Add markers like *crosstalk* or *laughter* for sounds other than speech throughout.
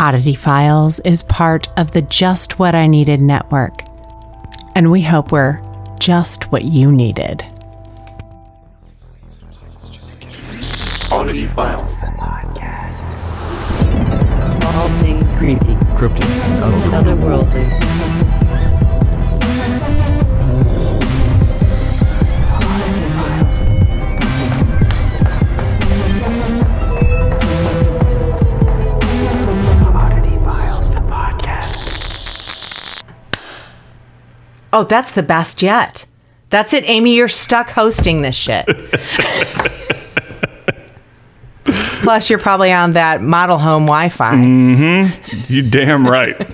Oddity Files is part of the Just What I Needed network, and we hope we're just what you needed. Oddity Files. All things creepy, Cryptic. otherworldly. Oh, that's the best yet. That's it, Amy. You're stuck hosting this shit. *laughs* Plus, you're probably on that model home Wi Fi. Mm-hmm. You damn right. *laughs*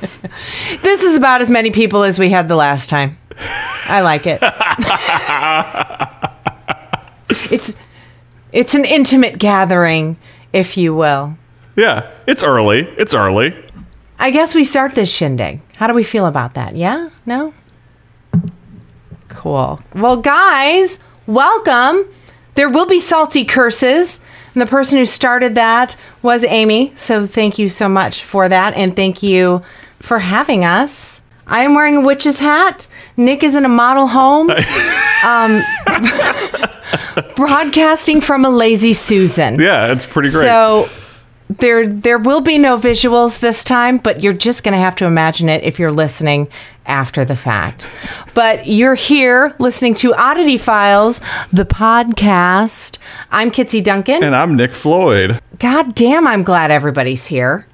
This is about as many people as we had the last time. I like it. *laughs* it's it's an intimate gathering, if you will. yeah, it's early. It's early. I guess we start this shindig. How do we feel about that? Yeah? No? Cool. Well, guys, welcome. There will be salty curses. And the person who started that was Amy. So thank you so much for that. And thank you for having us. I am wearing a witch's hat. Nick is in a model home. *laughs* um, *laughs* broadcasting from a lazy Susan. Yeah, it's pretty great. So there there will be no visuals this time, but you're just going to have to imagine it if you're listening after the fact. But you're here listening to Oddity Files, the podcast. I'm Kitsy Duncan. and I'm Nick Floyd. God damn, I'm glad everybody's here.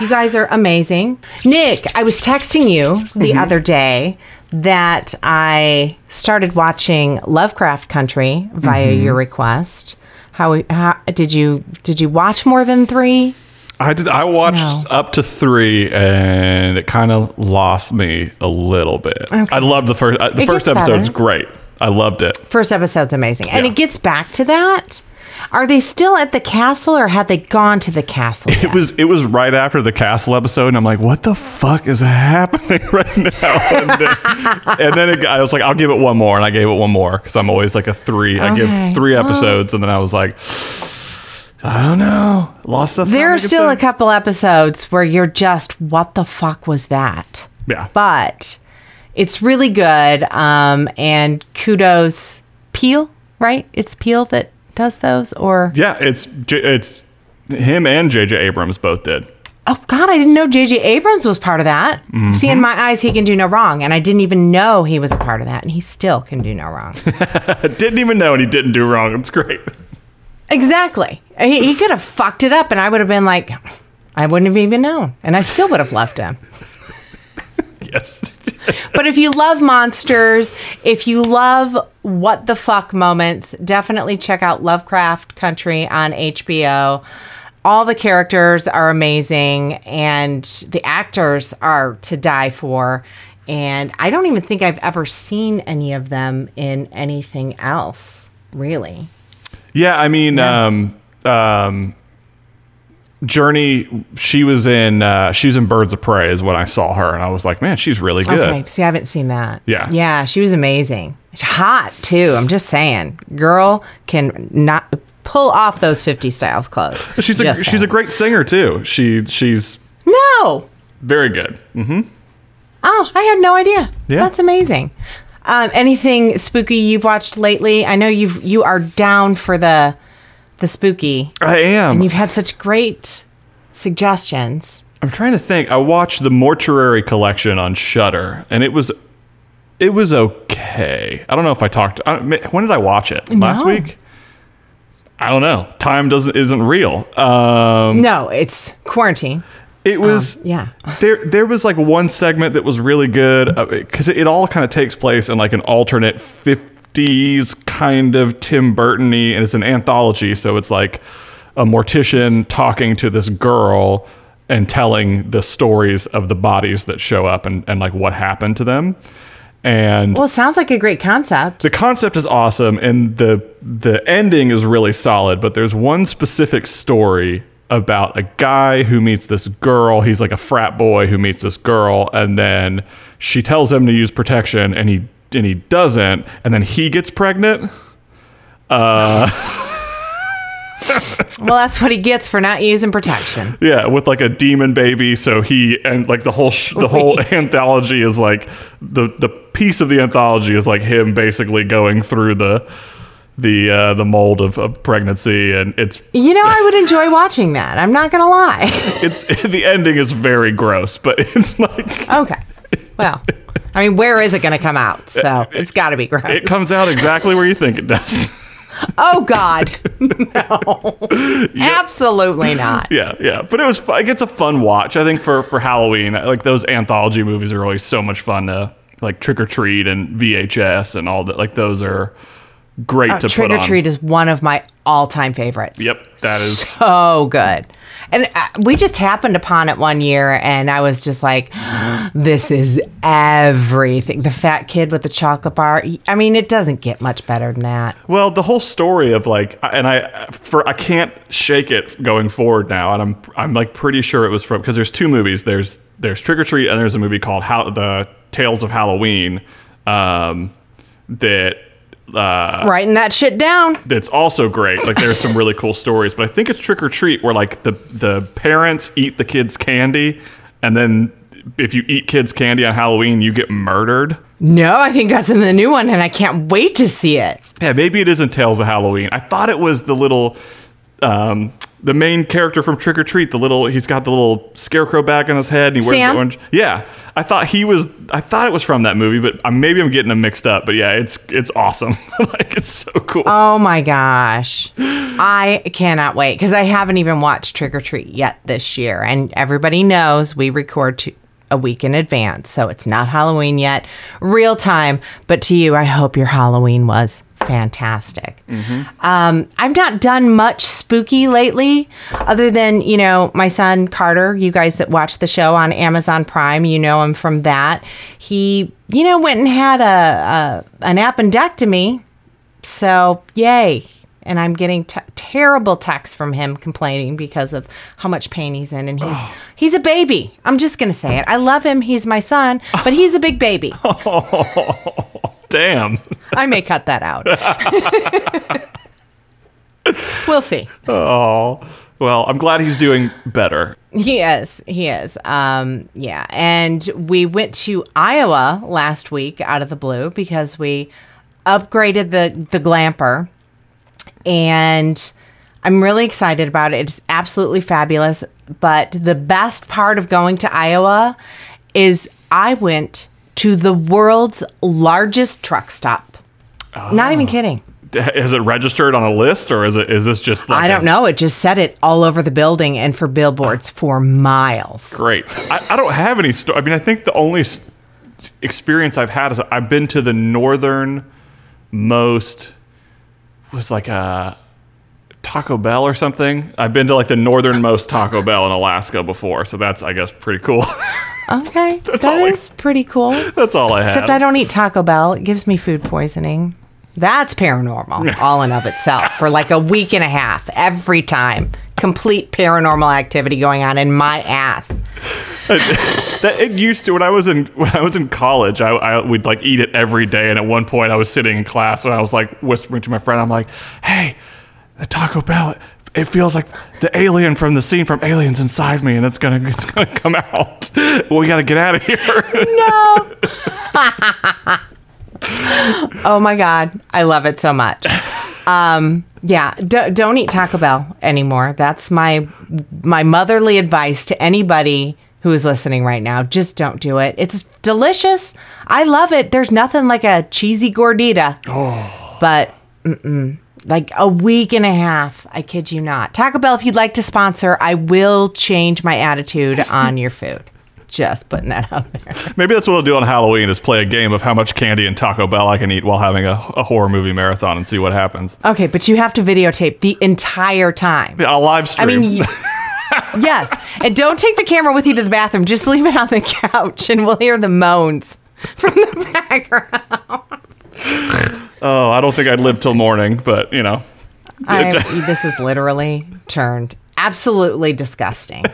You guys are amazing. Nick, I was texting you the mm-hmm. other day that I started watching Lovecraft Country via mm-hmm. your request. How, how did you did you watch more than 3? I did. I watched No. up to three, and it kind of lost me a little bit. I loved the first. Uh, the It first episode's better. great. I loved it. First episode's amazing. And Yeah. it gets back to that. Are they still at the castle or had they gone to the castle? It was. It was right after the castle episode, and I'm like, "What the fuck is happening *laughs* right now?" And then, and then it, I was like, "I'll give it one more," and I gave it one more because I'm always like a three. I give three episodes, and then I was like, "I don't know." Lost stuff. there are still a couple episodes where you're just, what the fuck was that? Yeah. But it's really good. Um, and kudos, Peele, right? It's Peele that does those, or Yeah, it's it's him and J.J. Abrams both did. oh god, I didn't know J.J. Abrams was part of that. Mm-hmm. See, in my eyes, he can do no wrong, and I didn't even know he was a part of that, and he still can do no wrong. *laughs* Didn't even know, and he didn't do wrong. It's great. Exactly. He, he could have fucked it up, and I would have been like, I wouldn't have even known, and I still would have left him. *laughs* yes. But if you love monsters, if you love what the fuck moments, definitely check out Lovecraft Country on HBO. All the characters are amazing and the actors are to die for. And I don't even think I've ever seen any of them in anything else, really. Yeah, I mean, um, um, Jurnee. She was in. Uh, she was in Birds of Prey. Is when I saw her, and I was like, man, she's really good. Okay, see, I haven't seen that. Yeah. Yeah, she was amazing. She's hot, too. I'm just saying. Girl can not pull off those 50 styles clothes. *laughs* She's a Just she's a great singer too. She she's No. very good. Mm-hmm. Oh, I had no idea. Yeah. That's amazing. Um, anything spooky you've watched lately? I know you've you are down for the the spooky, I am. and you've had such great suggestions. I'm trying to think. I watched the Mortuary Collection on Shudder, and it was it was okay. I don't know if I talked. I when did I watch it? Last No. week. I don't know. Time doesn't isn't real. Um, No, it's quarantine. It um, was Yeah. there. There was like one segment that was really good uh, because it, it all kind of takes place in like an alternate 50s kind of Tim Burton-y, and it's an anthology. So it's like a mortician talking to this girl and telling the stories of the bodies that show up and, and like what happened to them. And Well, it sounds like a great concept. the concept is awesome and the the ending is really solid but there's one specific story about a guy who meets this girl he's like a frat boy who meets this girl and then she tells him to use protection and he and he doesn't and then he gets pregnant uh. *laughs* Well, that's what he gets for not using protection. Yeah, with like a demon baby. So he and like the whole sh- the whole anthology is like the the piece of the anthology is like him basically going through the the uh, the mold of, of pregnancy, and it's You know, I would enjoy watching that. I'm not going to lie. *laughs* it's *laughs* the ending is very gross, but *laughs* it's like Okay. Well, I mean, where is it going to come out? So it's got to be gross. it comes out exactly where you think it does. oh, God. No. Absolutely not. yeah, yeah, but it was like it's a fun watch. I think for for Halloween, like those anthology movies are always so much fun to like Trick or Treat and VHS and all that. Like those are great to Uh, Trick put or on. Treat is one of my all-time favorites. Yep, that is. so good. And uh, we just happened upon it one year, and I was just like, *gasps* "This is everything." The fat kid with the chocolate bar. I mean, it doesn't get much better than that. Well, the whole story of like, and I for I can't shake it going forward now, and I'm I'm like pretty sure it was from because there's two movies. There's there's Trick or Treat, and there's a movie called How the Tales of Halloween, um, that uh, Writing that shit down. that's also great. Like there's some really cool stories, but I think it's Trick or Treat where like the the parents eat the kids' candy, and then if you eat kids' candy on Halloween, you get murdered. No, I think that's in the new one, and I can't wait to see it. Yeah, maybe it isn't Tales of Halloween. I thought it was the little, um, the main character from Trick or Treat. The little, he's got the little scarecrow bag on his head, and he wears Sam? the orange. Yeah, I thought he was. I thought it was from that movie, but uh, maybe I'm getting them mixed up. But yeah, it's it's awesome. *laughs* like it's so cool. Oh my gosh. I cannot wait because I haven't even watched Trick or Treat yet this year. And everybody knows we record to a week in advance. So it's not Halloween yet, real time. But to you, I hope your Halloween was fantastic. Um, I've not done much spooky lately, other than, you know, my son Carter, you guys that watch the show on Amazon Prime, you know him from that. He, you know, went and had a, a an appendectomy so, yay. And I'm getting t- terrible text from him complaining because of how much pain he's in. And he's he's a baby. I'm just going to say it. I love him. He's my son, but he's a big baby. Oh, *laughs* Damn. I may cut that out. *laughs* we'll see. Oh. Well, I'm glad he's doing better. He is. He is. Um, yeah. And we went to Iowa last week out of the blue because we upgraded the the glamper, and I'm really excited about it. It's absolutely fabulous. But the best part of going to Iowa is I went to the world's largest truck stop. Not even ah. kidding. Is it registered on a list, or is it is this just? Like I don't a- know. It just said it all over the building and for billboards for miles. Great. I, I don't have any. Sto- I mean, I think the only s- experience I've had is I've been to the northern most was like a Taco Bell or something. I've been to like the northernmost Taco Bell in Alaska before, so that's I guess pretty cool. *laughs* Okay, that all I- pretty cool. *laughs* that's all I have. Except I don't eat Taco Bell. It gives me food poisoning. That's paranormal, *laughs* all in of itself, for like a week and a half every time. Complete paranormal activity going on in my ass. that it used to when I was in when I was in college. I, I would like eat it every day, and at one point I was sitting in class and I was like whispering to my friend, I'm like, "Hey, the Taco Bell." It feels like the alien from the scene from Aliens inside me, and it's gonna it's gonna come out. *laughs* We gotta get out of here. No. *laughs* oh my God. I love it so much. Um, yeah, d- don't eat Taco Bell anymore. That's my my motherly advice to anybody who is listening right now. Just don't do it. It's delicious. I love it. There's nothing like a cheesy gordita. Oh. But mm-mm. Like a week and a half. I kid you not. Taco Bell, if you'd like to sponsor, I will change my attitude *laughs* on your food. Just putting that out there. Maybe that's what I'll do on Halloween: is play a game of how much candy and Taco Bell I can eat while having a, a horror movie marathon and see what happens. Okay, but you have to videotape the entire time. Yeah, I'll live I mean, y- *laughs* yes. And don't take the camera with you to the bathroom. Just leave it on the couch and we'll hear the moans from the *laughs* background. Oh, I don't think I'd live till morning, but you know. I, this is literally turned absolutely disgusting.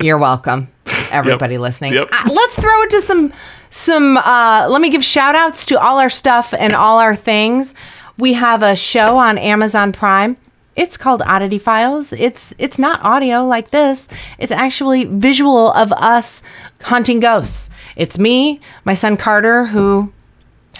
You're welcome, everybody listening. Yep. Uh, let's throw it to some some. Uh, let me give shout outs to all our stuff and all our things. We have a show on Amazon Prime. It's called Oddity Files. It's it's not audio like this. It's actually visual of us hunting ghosts. It's me, my son Carter, who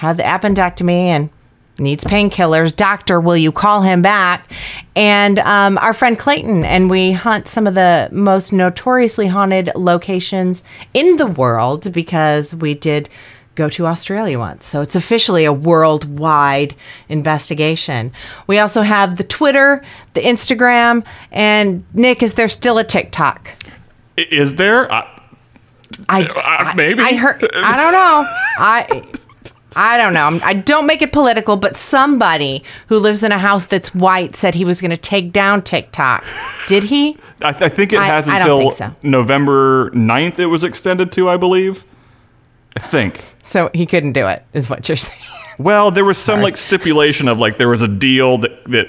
had the appendectomy and needs painkillers. Doctor, will you call him back? And um, our friend Clayton, and we hunt some of the most notoriously haunted locations in the world because we did go to Australia once. So it's officially a worldwide investigation. We also have the Twitter, the Instagram, and Nick, is there still a TikTok? Is there? I, I, Uh, maybe. I heard. I don't know. I. *laughs* I don't know. I'm- I don't make it political, but somebody who lives in a house that's white said he was going to take down TikTok. Did he? I, I think it has I until so. November 9th it was extended to, I believe. I think. So he couldn't do it, is what you're *laughs* saying. Well, there was some like stipulation of like there was a deal that that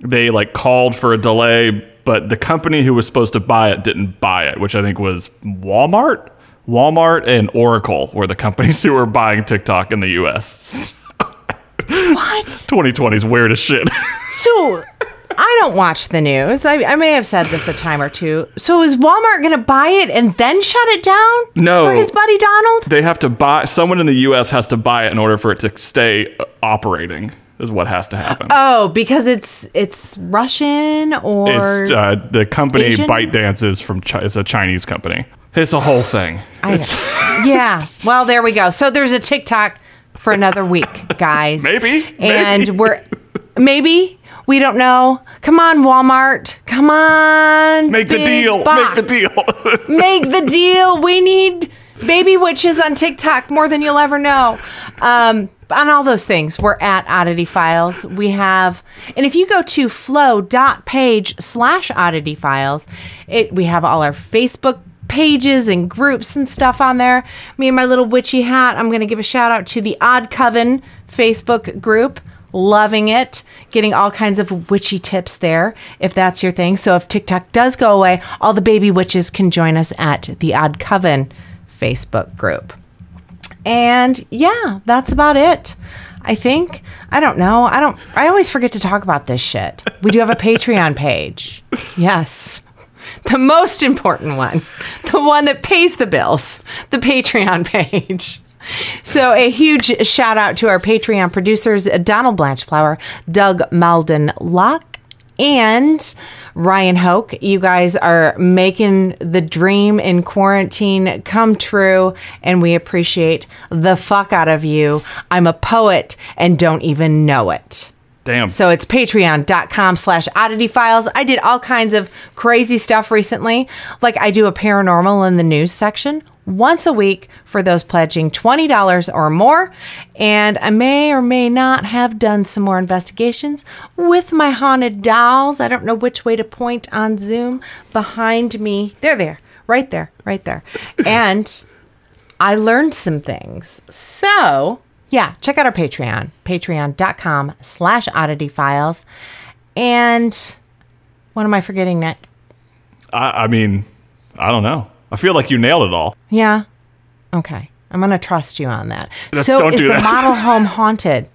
they like called for a delay, but the company who was supposed to buy it didn't buy it, which I think was Walmart. Walmart and Oracle were the companies *laughs* who were buying TikTok in the US. What? 2020 is weird as shit. So I don't watch the news. I, I may have said this a time or two. So is Walmart going to buy it and then shut it down? No. For his buddy Donald? they have to buy someone in the US has to buy it in order for it to stay uh, operating is what has to happen. Oh, because it's it's Russian or it's uh, the company Asian? ByteDance is from Chi- it's a Chinese company. It's a whole thing. *laughs* Yeah. Well, there we go. So there's a TikTok for another week, guys. Maybe, And maybe. we're maybe we don't know. Come on, Walmart. Come on. Make the deal. box. Make the deal. *laughs* Make the deal. We need baby witches on TikTok more than you'll ever know. Um, on all those things, we're at Oddity Files. We have, and if you go to flow.page slash oddity files, it we have all our Facebook pages and groups and stuff on there. Me and my little witchy hat. I'm going to give a shout out to the Odd Coven Facebook group. Loving it. Getting all kinds of witchy tips there if that's your thing. So if TikTok does go away, all the baby witches can join us at the Odd Coven Facebook group. And yeah, that's about it. I think. I don't know. I don't I always forget to talk about this shit. We do have a Patreon page. Yes. *laughs* The most important one. The one that pays the bills. The Patreon *laughs* page. So a huge shout out to our Patreon producers Donald Blanchflower, Doug Malden Locke, and Ryan Hoke. You guys are making the dream in quarantine come true, and we appreciate the fuck out of you. I'm a poet and don't even know it. Damn. So it's patreon.com slash oddity files. I did all kinds of crazy stuff recently. Like I do a paranormal in the news section once a week for those pledging $20 or more. And I may or may not have done some more investigations with my haunted dolls. I don't know which way to point on Zoom behind me. They're there, right there, right there. And I learned some things. So, yeah, check out our Patreon, patreon.com slash oddity files. And what am I forgetting, Nick? I, I mean, I don't know. I feel like you nailed it all. Yeah. Okay. I'm going to trust you on that. *laughs* So, is do the model *laughs* home haunted?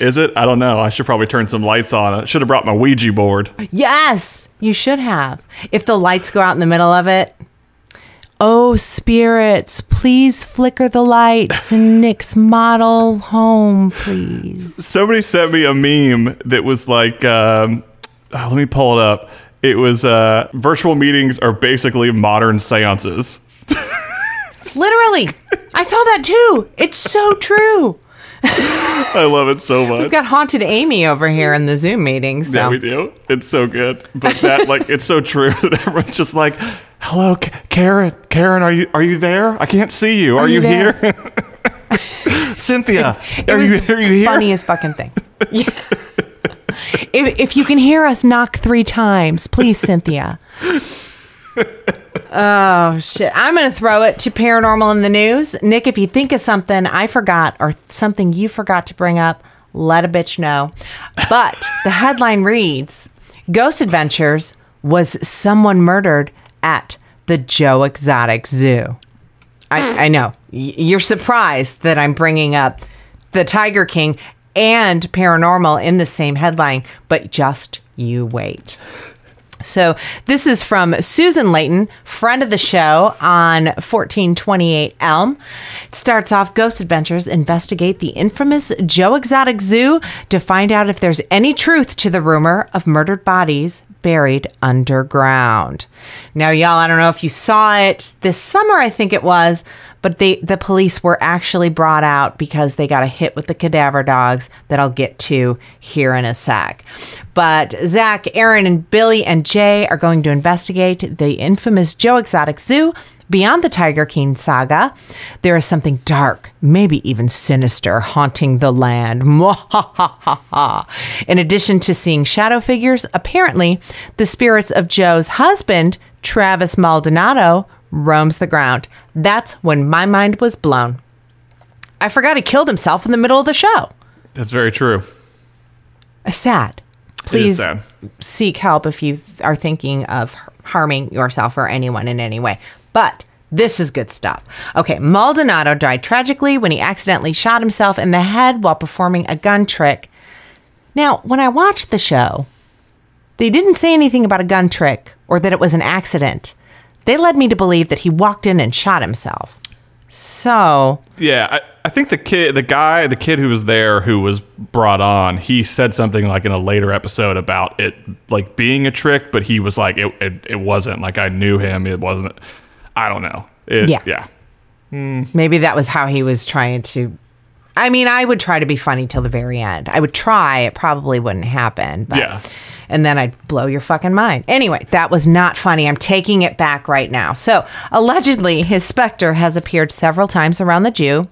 Is it? I don't know. I should probably turn some lights on. I should have brought my Ouija board. Yes, you should have. If the lights go out in the middle of it, oh, spirits, please flicker the lights in *laughs* Nick's model home, please. Somebody sent me a meme that was like, um, oh, let me pull it up. It was uh, virtual meetings are basically modern seances. *laughs* Literally. I saw that too. It's so true. I love it so *laughs* much. We've got haunted Amy over here in the Zoom meeting. So Yeah, we do. It's so good, but that like it's so true that everyone's just like, "Hello, K- Karen. Karen, are you are you there? I can't see you. Are, you you, here? *laughs* Cynthia, It are was you are you here? funniest fucking thing. Yeah. if, if you can hear us knock three times, please, Cynthia. *laughs* Oh shit! I'm gonna throw it to paranormal in the news. Nick, if you think of something I forgot or something you forgot to bring up, let a bitch know. But the headline reads: Ghost Adventures was someone murdered at the Joe Exotic Zoo. I, I know you're surprised that I'm bringing up the Tiger King and paranormal in the same headline, but just You wait. So this is from Susan Layton, friend of the show on 1428 Elm. It starts off Ghost Adventures investigate the infamous Joe Exotic Zoo to find out if there's any truth to the rumor of murdered bodies buried underground. Now, y'all, I don't know if you saw it this summer, I think it was, but they the police were actually brought out because they got a hit with the cadaver dogs that I'll get to here in a sec. But Zak, Aaron, and Billy and Jay are going to investigate the infamous Joe Exotic Zoo. Beyond the Tiger King saga, there is something dark, maybe even sinister, haunting the land. *laughs* In addition to seeing shadow figures, apparently the spirits of Joe's husband, Travis Maldonado, roams the ground. That's when my mind was blown. I forgot he killed himself in the middle of the show. That's very true. Uh, sad. Please sad. seek help if you are thinking of harming yourself or anyone in any way. But this is good stuff. Okay, Maldonado died tragically when he accidentally shot himself in the head while performing a gun trick. Now, when I watched the show, they didn't say anything about a gun trick or that it was an accident. They led me to believe that he walked in and shot himself. So, Yeah, I, I think the kid, the guy, the kid who was there, who was brought on, he said something like in a later episode about it like being a trick, but he was like, it, it, it wasn't. Like I knew him. It wasn't. I don't know. It, Yeah. yeah. Maybe that was how he was trying to. I mean, I would try to be funny till the very end. I would try. It probably wouldn't happen. But, Yeah. And then I'd blow your fucking mind. Anyway, that was not funny. I'm taking it back right now. So, allegedly, his specter has appeared several times around the Jew.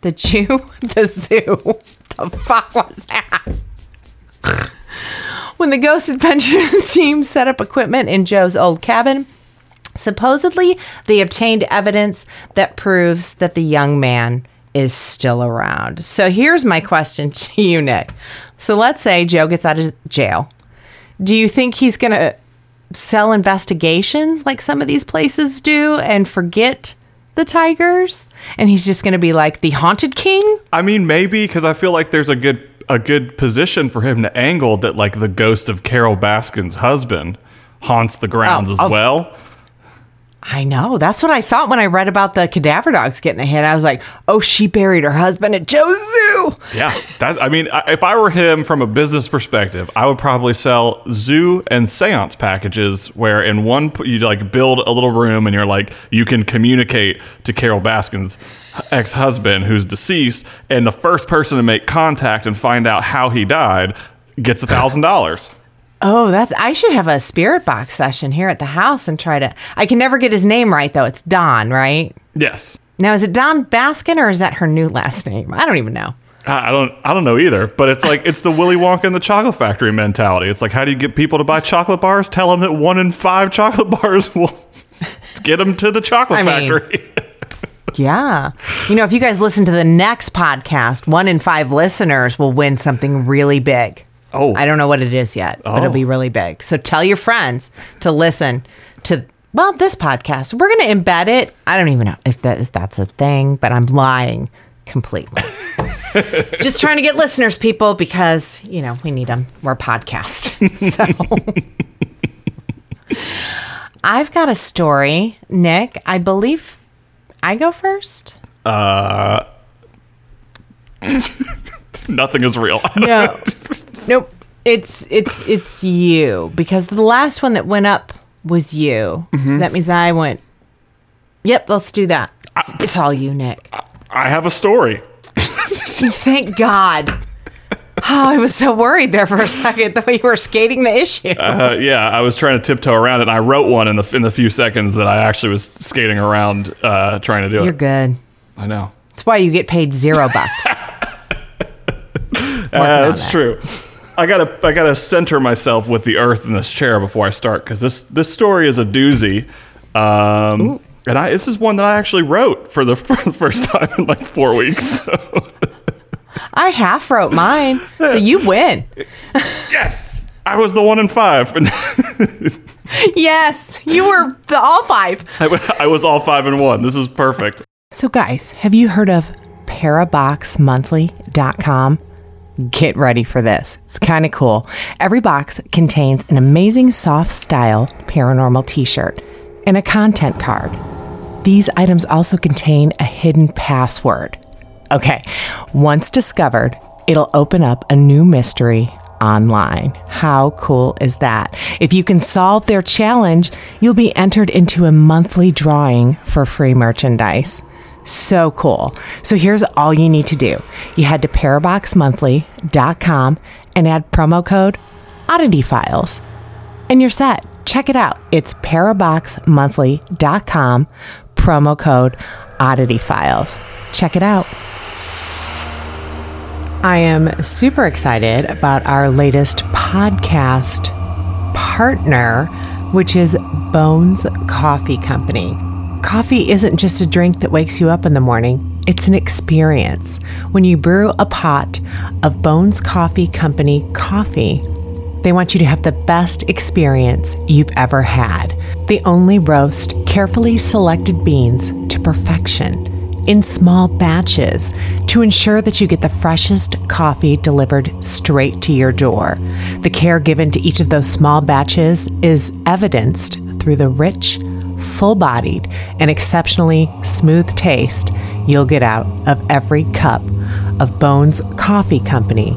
The Jew? *laughs* The zoo. The fuck was that? when the Ghost Adventures *laughs* team set up equipment in Joe's old cabin, Supposedly, they obtained evidence that proves that the young man is still around. So here's my question *laughs* to you, Nick. So let's say Joe gets out of jail. Do you think he's going to sell investigations like some of these places do and forget the tigers? And he's just going to be like the haunted king? I mean, maybe because I feel like there's a good a good position for him to angle that like the ghost of Carole Baskin's husband haunts the grounds Oh, as well. I know. That's what I thought when I read about the cadaver dogs getting a hit. I was like, oh, she buried her husband at Joe's Zoo. Yeah, that's. I mean, if I were him from a business perspective, I would probably sell zoo and séance packages where in one you like build a little room and you're like you can communicate to Carole Baskin's ex-husband who's deceased, and the first person to make contact and find out how he died gets a thousand dollars. Oh, that's I should have a spirit box session here at the house and try to I can never get his name right though. It's Don, right? Yes. Now is it Don Baskin or is that her new last name? I don't even know. I don't. I don't know either. But it's like it's the Willy Wonka and the Chocolate Factory mentality. It's like how do you get people to buy chocolate bars? Tell them that one in five chocolate *laughs* bars will *laughs* get them to the chocolate I mean- factory. *laughs* Yeah. You know, if you guys listen to the next podcast, one in five listeners will win something really big. Oh. I don't know what it is yet, but it'll Oh. be really big. So tell your friends to listen to well, this podcast. We're gonna embed it. I don't even know if that is that's a thing, but I'm lying completely. *laughs* Just trying to get listeners, people, because you know we need them. We're a podcast, *laughs* so *laughs* I've got a story, Nick. I believe I go first. Uh, Nothing is real. No, nope. It's it's it's you because the last one that went up was you. So that means I went. Yep, let's do that. It's, it's all you, Nick. I have a story. *laughs* Thank God. Oh, I was so worried there for a second that way you were skating the issue. Uh, yeah, I was trying to tiptoe around it. and I wrote one in the in the few seconds that I actually was skating around uh, trying to do it. You're it. good. I know. That's why you get paid zero bucks. *laughs* On that's that. true. I gotta I gotta center myself with the earth in this chair before I start because this this story is a doozy. Um, and I this is one that I actually wrote for the, *laughs* for the first time in like four weeks. So. *laughs* I half wrote mine, so you win. yes, I was the one in five. *laughs* Yes, you were the all five. I was all five and one. This is perfect. So, guys, have you heard of paraboxmonthly.com? Get ready for this. It's kind of cool. Every box contains an amazing soft style paranormal t shirt and a content card. These items also contain a hidden password. Okay, once discovered, it'll open up a new mystery online. How cool is that? If you can solve their challenge, you'll be entered into a monthly drawing for free merchandise. So cool. So here's all you need to do you head to paraboxmonthly.com and add promo code oddity files, and you're set. Check it out. It's paraboxmonthly.com, promo code oddity files. Check it out. I am super excited about our latest podcast partner, which is Bones Coffee Company. Coffee isn't just a drink that wakes you up in the morning, it's an experience. When you brew a pot of Bones Coffee Company coffee, they want you to have the best experience you've ever had. They only roast carefully selected beans to perfection in small batches to ensure that you get the freshest coffee delivered straight to your door. The care given to each of those small batches is evidenced through the rich, full bodied, and exceptionally smooth taste you'll get out of every cup of Bones Coffee Company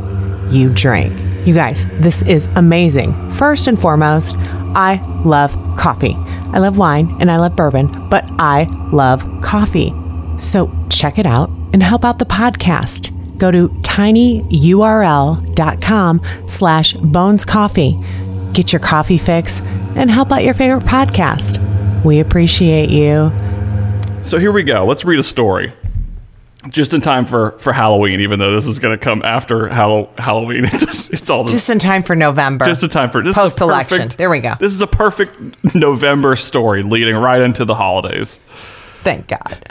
you drink. You guys, this is amazing. First and foremost, I love coffee. I love wine and I love bourbon, but I love coffee. So check it out and help out the podcast. Go to tinyurl.com slash bones coffee. Get your coffee fix and help out your favorite podcast. We appreciate you. So here we go. Let's read a story. Just in time for, for Halloween, even though this is going to come after Hallow- Halloween. *laughs* It's, it's all Just in time for November. just in time for this Post-election. There we go. This is a perfect November story leading right into the holidays. Thank God.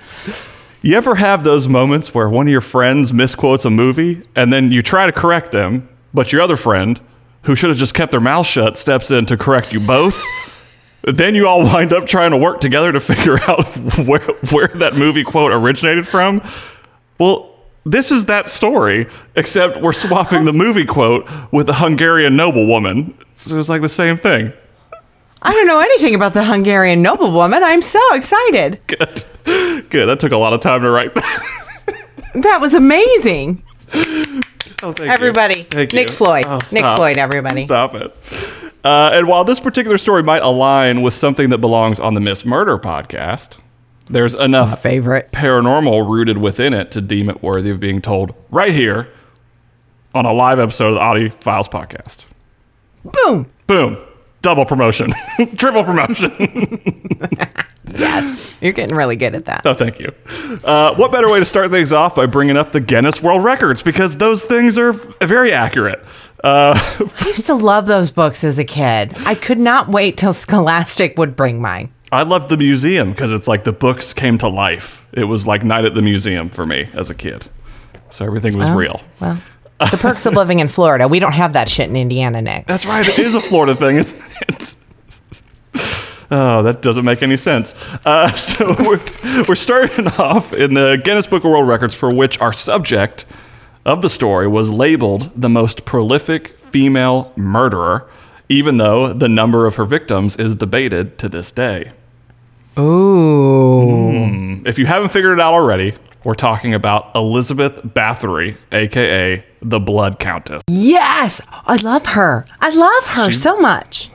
You ever have those moments where one of your friends misquotes a movie and then you try to correct them, but your other friend, who should have just kept their mouth shut, steps in to correct you both? Then you all wind up trying to work together to *laughs* figure out where where that movie quote originated from. Well, this is that story, except we're swapping the movie quote with a Hungarian noblewoman. So it's like the same thing. I don't know anything about the Hungarian noblewoman. I'm so excited. Good. Good. That took a lot of time to write that. *laughs* That was amazing. Oh, thank you. Everybody. Thank Nick you. Floyd. Oh, Nick. Floyd, everybody. Stop it. Uh, and while this particular story might align with something that belongs on the Miss Murder podcast, there's enough Favorite. paranormal rooted within it to deem it worthy of being told right here on a live episode of the Oddity Files podcast. Boom. Boom. Double promotion. *laughs* Triple promotion. *laughs* Yes. You're getting really good at that. oh, thank you. Uh, what better way to start things off by bringing up the Guinness World Records? Because those things are very accurate. Uh, I used to love those books as a kid. I could not wait till Scholastic would bring mine. I loved the museum because it's like the books came to life. It was like night at the museum for me as a kid. So everything was real. Well, the perks of living in Florida. We don't have that shit in Indiana, Nick. That's right. It is a Florida thing. It's, it's, oh, that doesn't make any sense. Uh, *laughs* so we're, we're starting *laughs* off in the Guinness Book of World Records, for which our subject of the story was labeled the most prolific female murderer, even though the number of her victims is debated to this day. Ooh. If you haven't figured it out already, we're talking about Elizabeth Bathory, aka the Blood Countess. Yes. I love her. I love her She- so much.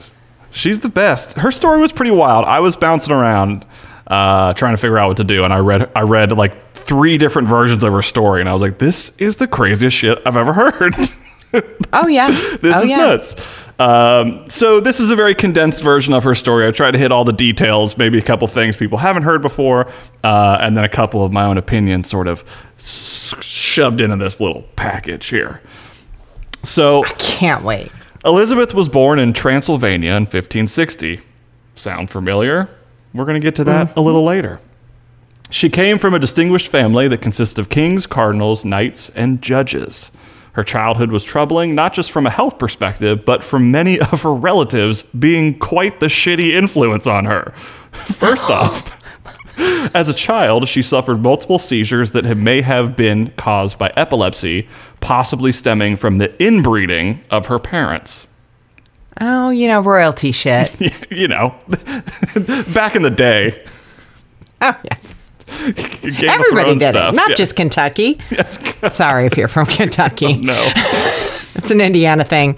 She's the best. Her story was pretty wild. I was bouncing around uh, trying to figure out what to do, and I read I read like three different versions of her story, and I was like, "This is the craziest shit I've ever heard. *laughs* Oh, yeah. *laughs* this oh, is yeah. nuts." Um, so this is a very condensed version of her story. I tried to hit all the details, maybe a couple things people haven't heard before, uh, and then a couple of my own opinions, sort of shoved into this little package here. So I Can't wait. Elizabeth was born in Transylvania in 1560. Sound familiar? We're going to get to that a little later. She came from a distinguished family that consisted of kings, cardinals, knights, and judges. Her childhood was troubling, not just from a health perspective, but from many of her relatives being quite the shitty influence on her. *laughs* First off, As a child, she suffered multiple seizures that may have been caused by epilepsy, possibly stemming from the inbreeding of her parents. Oh, you know, royalty shit. *laughs* you know, *laughs* back in the day, Oh, yeah. Game Everybody did stuff. it, not Yeah. just Kentucky. *laughs* Sorry if you're from Kentucky. Oh, no. It's an Indiana thing.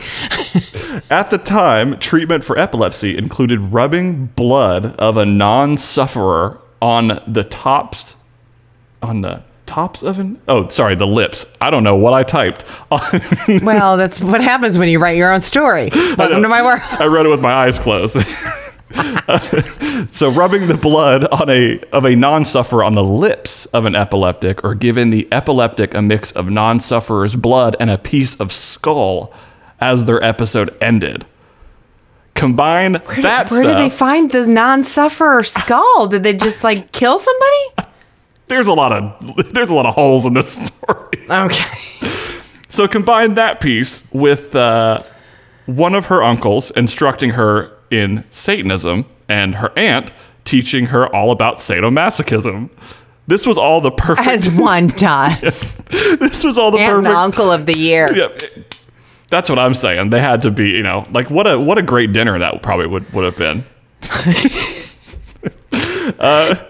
At the time, treatment for epilepsy included rubbing blood of a non-sufferer on the tops on the tops of an oh sorry the lips. I don't know what i typed. *laughs* Well, that's what happens when you write your own story. Welcome to my world. i read it with my eyes closed. *laughs* So rubbing the blood on a of a non-sufferer on the lips of an epileptic or giving the epileptic a mix of non-sufferer's blood and a piece of skull as their episode ended combine that Where stuff did they find the non-sufferer skull? Did they just like *laughs* kill somebody? there's a lot of *laughs* there's a lot of holes in this story. Okay. *laughs* So combine that piece with uh, one of her uncles instructing her in Satanism and her aunt teaching her all about sadomasochism. This was all the perfect. As one does. this was all the And the uncle of the year. Yeah, it- that's what I'm saying. They had to be, you know, like what a what a great dinner that probably would would have been. *laughs*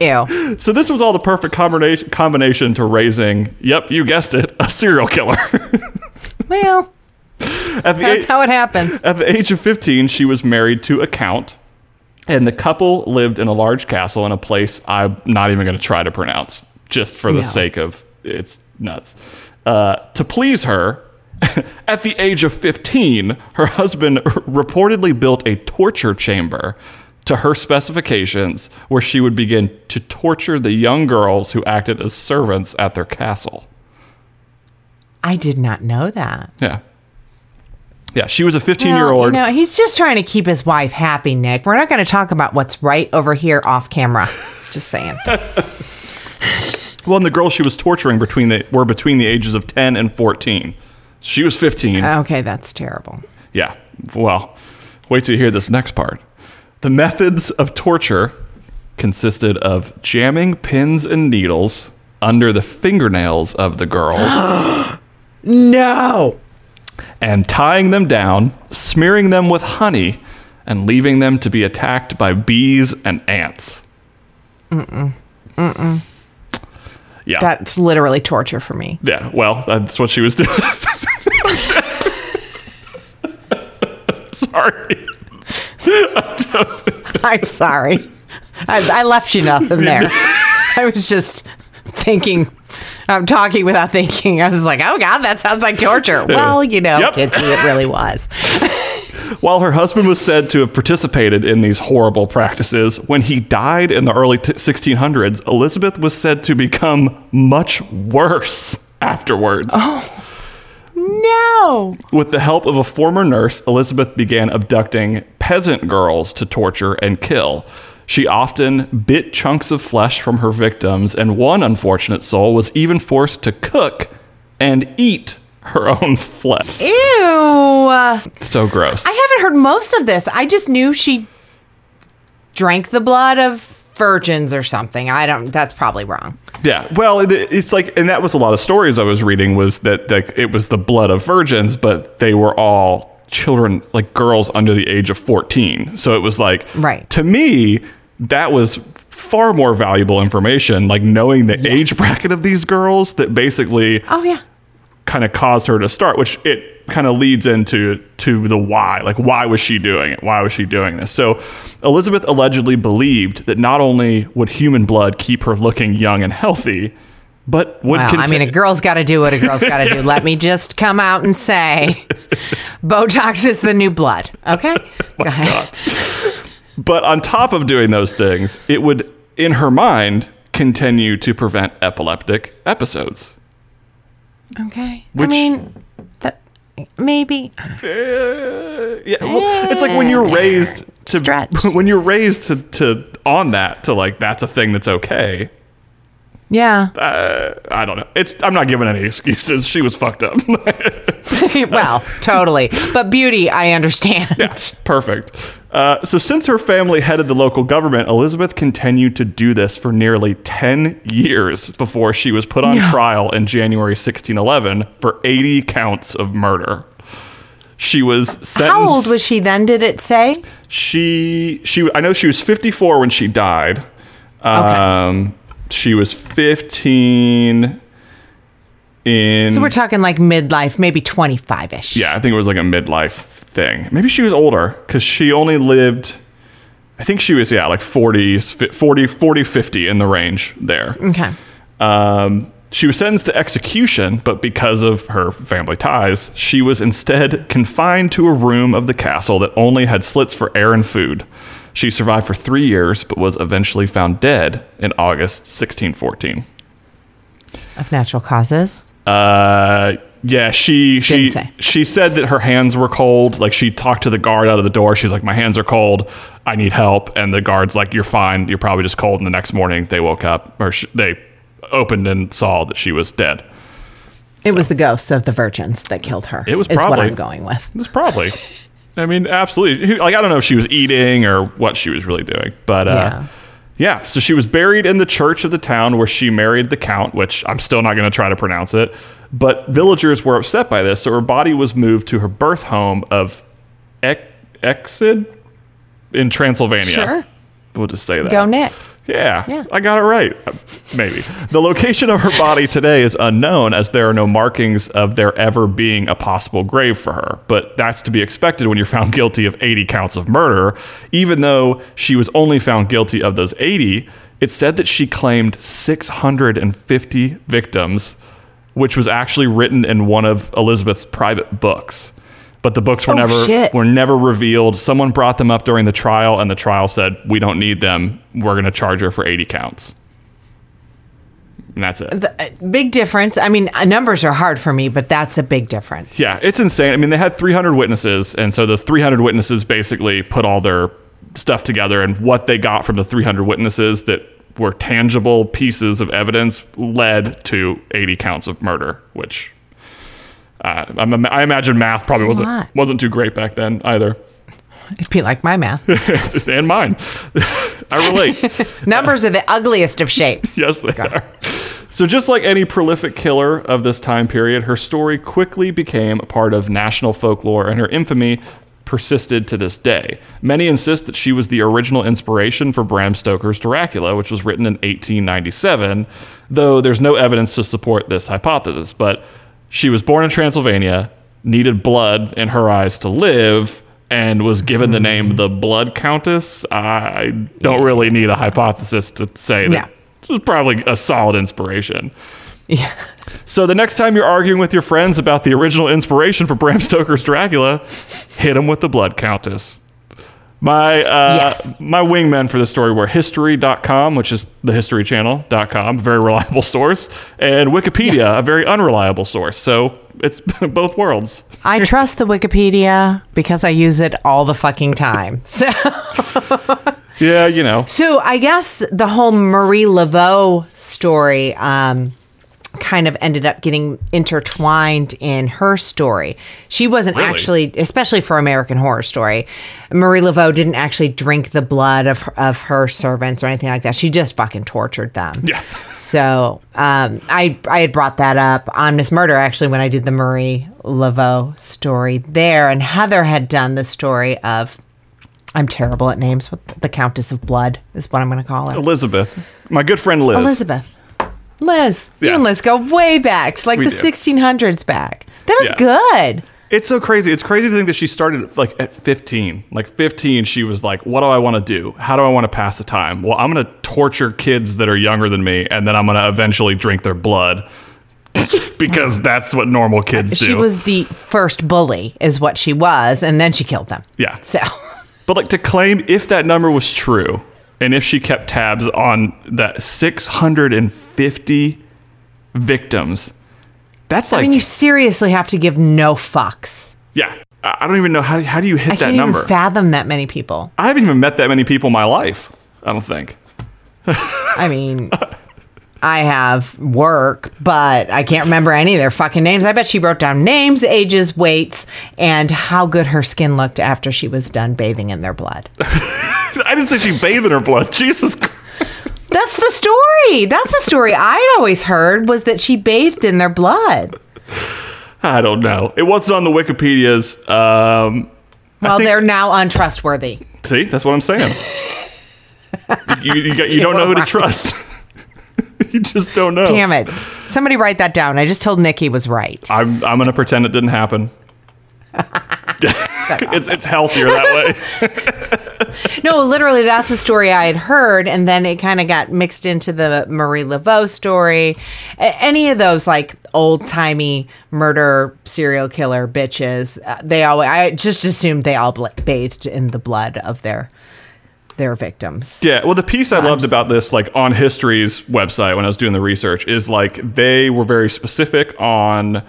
Ew. So this was all the perfect combination combination to raising. Yep, you guessed it, a serial killer. *laughs* Well, that's age- how it happens. At the age of 15, she was married to a count, and the couple lived in a large castle in a place I'm not even going to try to pronounce, just for the No. sake of it's nuts. Uh, to please her, *laughs* at the age of 15, her husband reportedly built a torture chamber to her specifications where she would begin to torture the young girls who acted as servants at their castle. I did not know that. Yeah. Yeah, she was a 15 year old. Know, he's just trying to keep his wife happy, Nick. We're not going to talk about what's right over here off camera. *laughs* Just saying. Well, and the girls she was torturing between the were between the ages of 10 and 14. She was 15. Uh, okay, that's terrible. yeah. Well, wait till you hear this next part. The methods of torture consisted of jamming pins and needles under the fingernails of the girls *gasps* No. and tying them down, smearing them with honey, and leaving them to be attacked by bees and ants. Mm-mm. Mm-mm. Yeah. That's literally torture for me. Yeah, well, that's what she was doing. *laughs* Sorry. *laughs* I'm sorry. I, I left you nothing there. I was just thinking. I'm talking without thinking. I was like, oh God, that sounds like torture. Well, you know, Yep. kids, it really was. *laughs* While her husband was said to have participated in these horrible practices, when he died in the early t- 1600s, Elizabeth was said to become much worse afterwards. Oh. No. With the help of a former nurse, Elizabeth began abducting peasant girls to torture and kill. She often bit chunks of flesh from her victims, and one unfortunate soul was even forced to cook and eat her *laughs* own flesh. Ew. So gross. I haven't heard most of this. I just knew she drank the blood of virgins or something. I don't. That's probably wrong. Yeah, well, it's like, and that was a lot of stories I was reading was that like it was the blood of virgins, but they were all children, like girls under the age of fourteen. So it was like, Right. to me, that was far more valuable information, like knowing the age bracket of these girls that basically Oh yeah. Kind of caused her to start, which it kind of leads into to the why. Like, why was she doing it? Why was she doing this? So, Elizabeth allegedly believed that not only would human blood keep her looking young and healthy, but would Well, I mean, a girl's got to do what a girl's got to do. *laughs* Let me just come out and say, *laughs* Botox is the new blood. Okay. Go ahead. but on top of doing those things, it would, in her mind, continue to prevent epileptic episodes. Okay. Which- I mean, that maybe. Uh, yeah, well, it's like when you're raised to Stretch. *laughs* when you're raised to, to on that to like that's a thing that's okay. Yeah. I don't know. It's I'm not giving any excuses. She was fucked up. *laughs* *laughs* well, totally. But beauty, I understand. Yeah, perfect. Uh, so, since her family headed the local government, Elizabeth continued to do this for nearly 10 years before she was put on trial in January 1611 for 80 counts of murder. She was sentenced. How old was she then? Did it say? she? She. I know she was 54 when she died. Um, She was 15 in. So we're talking like midlife, maybe 25 ish. Yeah, I think it was like a midlife thing. Maybe she was older because she only lived, I think she was, yeah, like 40s, fi- 40, 40, 50 in the range there. Okay. Um, she was sentenced to execution, but because of her family ties, she was instead confined to a room of the castle that only had slits for air and food. She survived for three years, but was eventually found dead in August 1614. Of natural causes. Uh, yeah, she she say. she said that her hands were cold. Like she talked to the guard out of the door. She's like, "My hands are cold. I need help." And the guard's like, "You're fine. You're probably just cold." And the next morning, they woke up or sh- they opened and saw that she was dead. It was the ghosts of the virgins that killed her. It was is what probably- I'm going with. It was probably. *laughs* I mean, absolutely. Like I don't know if she was eating or what she was really doing, but uh, Yeah. yeah. So she was buried in the church of the town where she married the count, which I'm still not going to try to pronounce it. But villagers were upset by this, so her body was moved to her birth home of Exid in Transylvania. Sure. We'll just say that. Go Nick. Yeah, Yeah. I got it right. Maybe. The location of her body today is unknown as there are no markings of there ever being a possible grave for her. But that's to be expected when you're found guilty of 80 counts of murder. Even though she was only found guilty of those 80, it said that she claimed 650 victims, which was actually written in one of Elizabeth's private books. But the books were Oh, never shit. were never revealed. Someone brought them up during the trial, and the trial said, "We don't need them. We're going to charge her for 80 counts." And that's it. The, uh, big difference. I mean, uh, numbers are hard for me, but that's a big difference. Yeah, it's insane. I mean, they had 300 witnesses, and so the 300 witnesses basically put all their stuff together, and what they got from the 300 witnesses that were tangible pieces of evidence led to 80 counts of murder, which uh, I'm, I imagine math probably wasn't wasn't too great back then either, *laughs* It'd be like my math. *laughs* and mine. *laughs* I relate. Numbers are the ugliest of shapes. yes, they are. So, just like any prolific killer of this time period, her story quickly became a part of national folklore, and her infamy persisted to this day. Many insist that she was the original inspiration for Bram Stoker's Dracula, which was written in 1897, though there's no evidence to support this hypothesis. But she was born in Transylvania, needed blood in her eyes to live, and was given the name the Blood Countess. I don't really need a hypothesis to say that Yeah. this was probably a solid inspiration. Yeah. So the next time you're arguing with your friends about the original inspiration for Bram Stoker's Dracula, hit them with the Blood Countess. My uh, Yes. my wingmen for this story were history.com, which is the history channel.com, very *laughs* reliable source, and Wikipedia, a very unreliable source. So it's *laughs* both worlds. I *laughs* trust the Wikipedia because I use it all the fucking time. So, Yeah, you know. so I guess the whole Marie Laveau story um, kind of ended up getting intertwined in her story. She wasn't Really? actually, especially for American Horror Story, Marie Laveau didn't actually drink the blood of of her servants or anything like that. She just fucking tortured them. Yeah. So um, I I had brought that up on Miss Murder actually when I did the Marie Laveau story there, and Heather had done the story of I'm terrible at names. What the Countess of Blood is what I'm going to call her. Elizabeth, my good friend Liz. Elizabeth. Liz. You and Liz go way back, like We the do. 1600s back. That was Yeah. good. It's so crazy. It's crazy to think that she started like at 15. Like 15, she was like, "What do I want to do? How do I want to pass the time? Well, I'm going to torture kids that are younger than me, and then I'm going to eventually drink their blood *laughs* because that's what normal kids do." She was the first bully, is what she was, and then she killed them. Yeah. So But like to claim if that number was true, and if she kept tabs on that 650 victims, that's like I mean, you seriously have to give no fucks. yeah. I I don't even know how how do you hit I that can't number. even fathom that many people. I haven't even met that many people in my life. I don't think. I mean, *laughs* I have work, but I can't remember any of their fucking names. I bet she wrote down names, ages, weights, and how good her skin looked after she was done bathing in their blood. *laughs* I didn't say she bathed in her blood. Jesus. Christ. That's the story. That's the story I'd always heard was that she bathed in their blood. I don't know. It wasn't on the Wikipedia's. Um, Well, think- they're now untrustworthy. See, that's what I'm saying. *laughs* you you, you don't know who to trust. You just don't know. Damn it. Somebody write that down. I just told Nick he was right. I'm I'm gonna pretend it didn't happen. *laughs* *laughs* it's it's healthier that way. *laughs* No, literally, that's the story I had heard, and then it kind of got mixed into the Marie Laveau story. A- any of those like old timey murder serial killer bitches, uh, they all. I just assumed they all bla- bathed in the blood of their their victims. Yeah, well, the piece I loved about this, like on History's website when I was doing the research, is like they were very specific on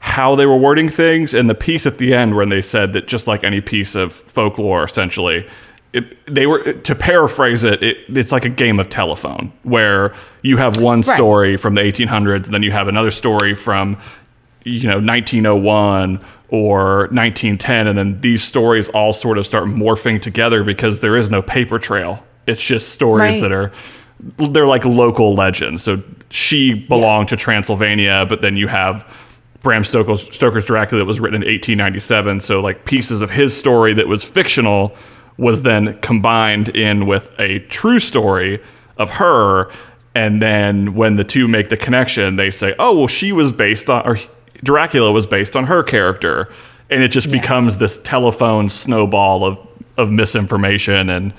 how they were wording things, and the piece at the end when they said that just like any piece of folklore, essentially, it, they were to paraphrase it, it. It's like a game of telephone where you have one Right. story from the 1800s, and then you have another story from you know 1901 or 1910 and then these stories all sort of start morphing together because there is no paper trail. It's just stories Right. that are they're like local legends. So she belonged to transylvania but then you have bram stoker's, stoker's dracula that was written in 1897 so like pieces of his story that was fictional was then combined in with a true story of her. And then when the two make the connection they say oh well she was based on or dracula was based on her character and it just becomes this telephone snowball of of misinformation and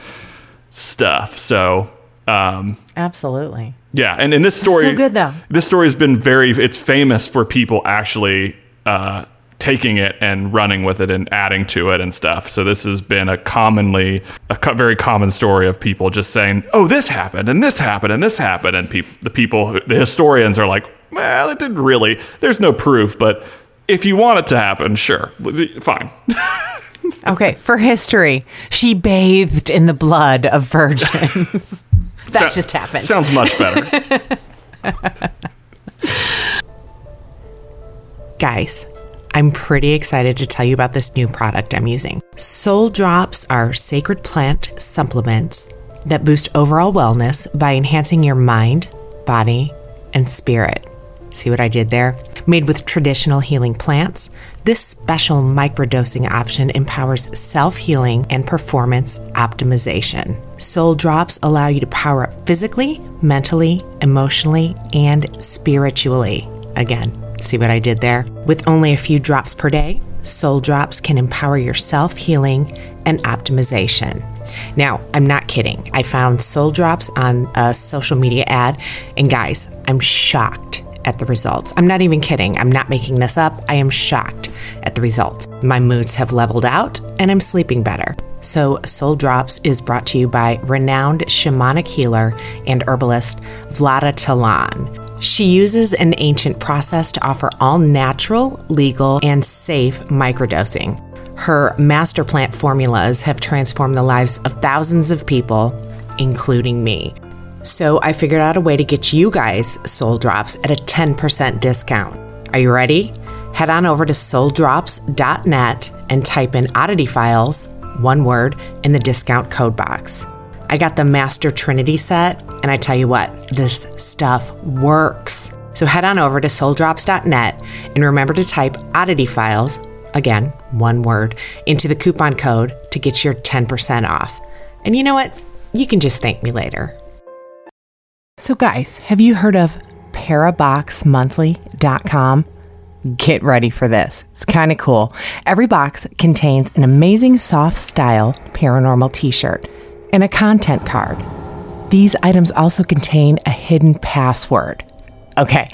stuff so um Absolutely. yeah, and in this story, so good, though. This story has been very. It's famous for people actually uh, taking it and running with it and adding to it and stuff. So this has been a commonly a co- very common story of people just saying, "Oh, this happened and this happened and this happened," and people, the people, the historians are like, "Well, it didn't really. There's no proof, but." If you want it to happen, sure, fine. *laughs* Okay, for history, she bathed in the blood of virgins. *laughs* that So- just happened. Sounds much better. *laughs* Guys, I'm pretty excited to tell you about this new product I'm using. Soul Drops are sacred plant supplements that boost overall wellness by enhancing your mind, body, and spirit. See what I did there? Made with traditional healing plants, this special microdosing option empowers self healing and performance optimization. Soul Drops allow you to power up physically, mentally, emotionally, and spiritually. Again, see what I did there? With only a few drops per day, Soul Drops can empower your self healing and optimization. Now, I'm not kidding. I found Soul Drops on a social media ad, and guys, I'm shocked at the results. I'm not even kidding. I'm not making this up. I am shocked at the results. My moods have leveled out, and I'm sleeping better. So, Soul Drops is brought to you by renowned shamanic healer and herbalist Vlada Talan. She uses an ancient process to offer all natural, legal, and safe microdosing. Her master plant formulas have transformed the lives of thousands of people, including me. So I figured out a way to get you guys Soul Drops at a 10% discount. Are you ready? Head on over to souldrops.net and type in oddity files, one word, in the discount code box. I got the Master Trinity set, and I tell you what, this stuff works. So head on over to souldrops.net and remember to type oddity files, again, one word, into the coupon code to get your 10% off. And you know what? You can just thank me later. So, guys, have you heard of paraboxmonthly.com? Get ready for this. It's kind of cool. Every box contains an amazing soft style paranormal t shirt and a content card. These items also contain a hidden password. Okay,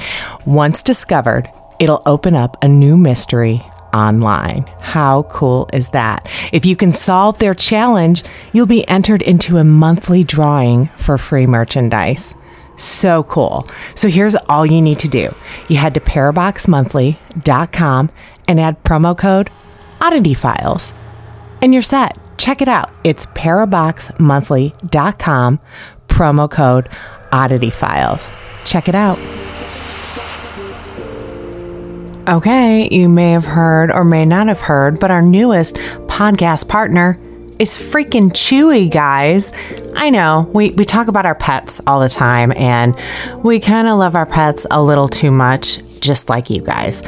once discovered, it'll open up a new mystery online. How cool is that? If you can solve their challenge, you'll be entered into a monthly drawing for free merchandise. So cool. So here's all you need to do you head to paraboxmonthly.com and add promo code oddity files and you're set. Check it out. It's paraboxmonthly.com, promo code Oddity Files. Check it out. Okay, you may have heard or may not have heard, but our newest podcast partner is freaking Chewy, guys. I know we, we talk about our pets all the time, and we kind of love our pets a little too much, just like you guys.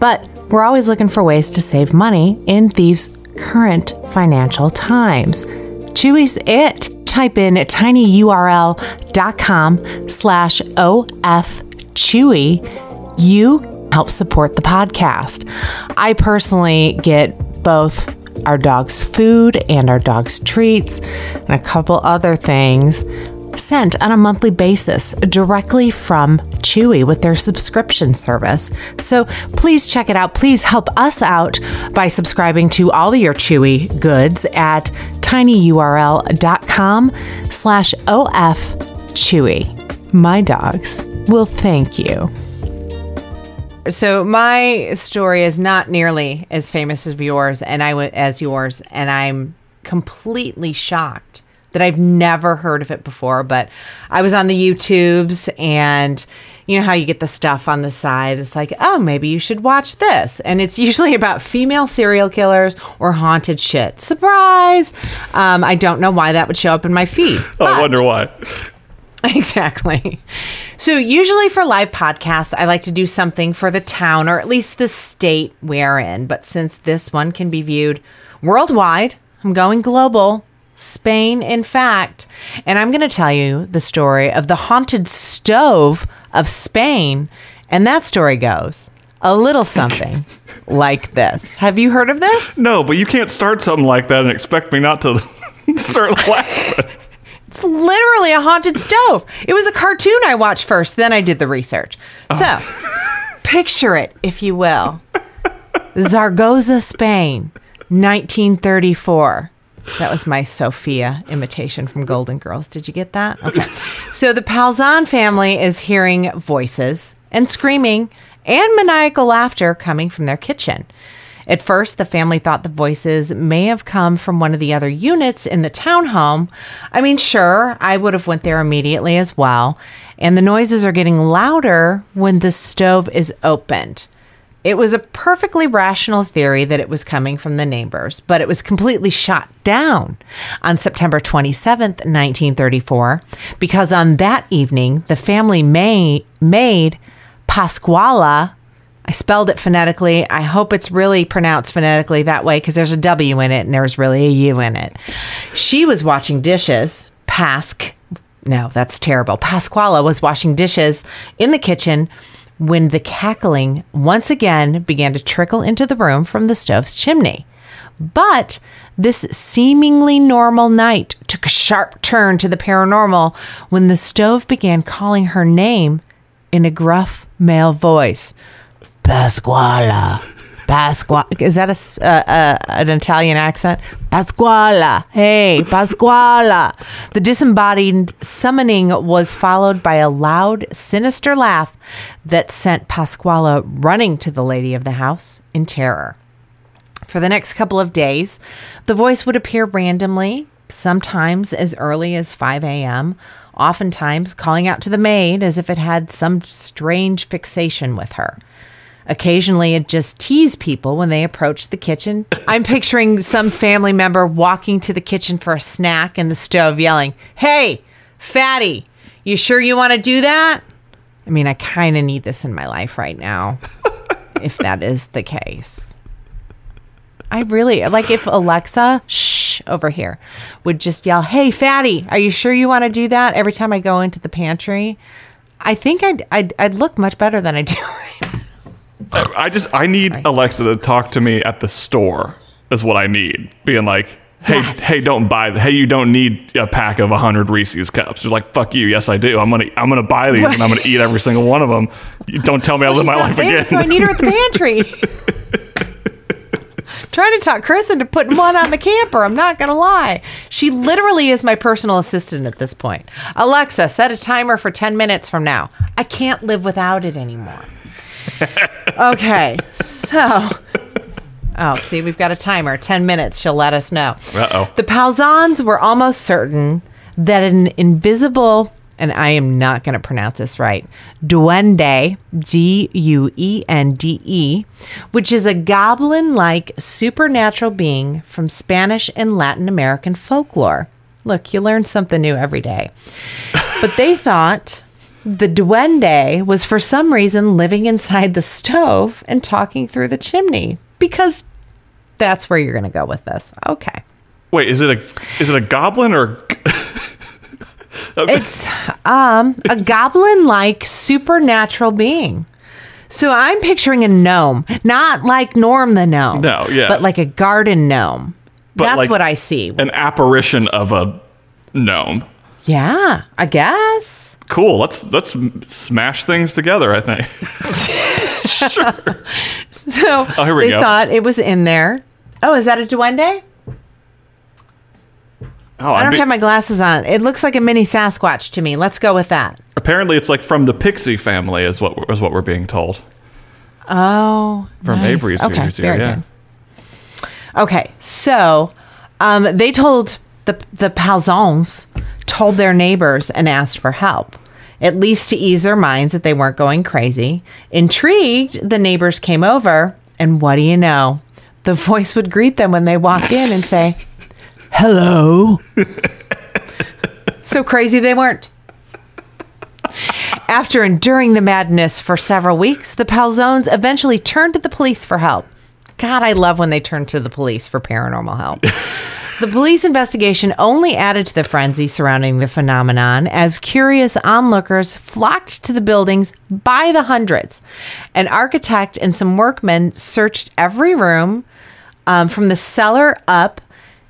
But we're always looking for ways to save money in these current financial times. Chewy's it. Type in tinyurl.com slash of chewy. You help support the podcast. I personally get both our dog's food and our dog's treats and a couple other things sent on a monthly basis directly from Chewy with their subscription service. So please check it out. Please help us out by subscribing to all of your Chewy goods at tinyurl.com slash of chewy. My dogs will thank you. So my story is not nearly as famous as yours, and I w- as yours, and I'm completely shocked that I've never heard of it before. But I was on the YouTubes, and you know how you get the stuff on the side. It's like, oh, maybe you should watch this, and it's *laughs* usually about female serial killers or haunted shit. Surprise! Um, I don't know why that would show up in my feed. I wonder why. *laughs* Exactly. So, usually for live podcasts, I like to do something for the town or at least the state we're in. But since this one can be viewed worldwide, I'm going global. Spain, in fact. And I'm going to tell you the story of the haunted stove of Spain. And that story goes a little something *laughs* like this. Have you heard of this? No, but you can't start something like that and expect me not to *laughs* start laughing. It's literally a haunted stove. It was a cartoon I watched first, then I did the research. So, *laughs* picture it, if you will. Zaragoza, Spain, 1934. That was my Sophia imitation from Golden Girls. Did you get that? Okay. *laughs* So the Palzan family is hearing voices and screaming and maniacal laughter coming from their kitchen. At first, the family thought the voices may have come from one of the other units in the townhome. I mean, sure, I would have went there immediately as well. And the noises are getting louder when the stove is opened. It was a perfectly rational theory that it was coming from the neighbors, but it was completely shot down on September 27th, 1934, because on that evening, the family may, made Pascuala. I spelled it phonetically. I hope it's really pronounced phonetically that way because there's a W in it and there's really a U in it. She was washing dishes. Pasque, no, that's terrible. Pascuala was washing dishes in the kitchen when the cackling once again began to trickle into the room from the stove's chimney. But this seemingly normal night took a sharp turn to the paranormal when the stove began calling her name in a gruff male voice. Pascuala. Pascuala. Is that a, uh, uh, an Italian accent? Pascuala. Hey, Pascuala. The disembodied summoning was followed by a loud, sinister laugh that sent Pascuala running to the lady of the house in terror. For the next couple of days, the voice would appear randomly, sometimes as early as 5 a.m., oftentimes calling out to the maid as if it had some strange fixation with her. Occasionally, it just teased people when they approached the kitchen. I'm picturing some family member walking to the kitchen for a snack and the stove yelling, Hey, fatty, you sure you want to do that? I mean, I kind of need this in my life right now, *laughs* if that is the case. I really like if Alexa, shh, over here, would just yell, "Hey, fatty, are you sure you want to do that?" Every time I go into the pantry, I think I'd I'd, I'd look much better than I do *laughs* right now. I just I need Alexa to talk to me at the store. Is what I need. Being like, hey, Yes. hey, don't buy. Hey, you don't need a pack of hundred Reese's cups. You're like, fuck you. Yes, I do. I'm gonna I'm gonna buy these and I'm gonna eat every single one of them. You don't tell me I live my life again. so I need her at the pantry. *laughs* Trying to talk Chris into putting one on the camper. I'm not gonna lie. She literally is my personal assistant at this point. Alexa, set a timer for 10 minutes from now. I can't live without it anymore. *laughs* okay, so. Oh, see, we've got a timer. 10 minutes. She'll let us know. Uh-oh. The Palzans were almost certain that an invisible and I am not going to pronounce this right. Duende, D U E N D E, which is a goblin like supernatural being from Spanish and Latin American folklore. Look, you learn something new every day. But they thought the duende was for some reason living inside the stove and talking through the chimney because that's where you're going to go with this. Okay. Wait, is it a is it a goblin or *laughs* It's um a goblin like supernatural being. So I'm picturing a gnome, not like Norm the gnome. No, yeah. But like a garden gnome. But That's like what I see. an apparition of a gnome? Yeah, I guess. Cool. Let's let's smash things together. I think. *laughs* Sure. So Oh, here we they go. thought it was in there. Oh, is that a duende? Oh, I don't be- have my glasses on. It looks like a mini Sasquatch to me. Let's go with that. Apparently, it's like from the Pixie family, is what is what we're being told. Oh, From nice. Avery's okay, series here, very yeah. good. Okay, so um, they told the the Palzons told their neighbors and asked for help, at least to ease their minds that they weren't going crazy. Intrigued, the neighbors came over, and what do you know? The voice would greet them when they walked in and say, *laughs* "Hello." *laughs* so crazy they weren't. After enduring the madness for several weeks, the Palzones eventually turned to the police for help. God, I love when they turn to the police for paranormal help. *laughs* the police investigation only added to the frenzy surrounding the phenomenon as curious onlookers flocked to the buildings by the hundreds. An architect and some workmen searched every room um, from the cellar up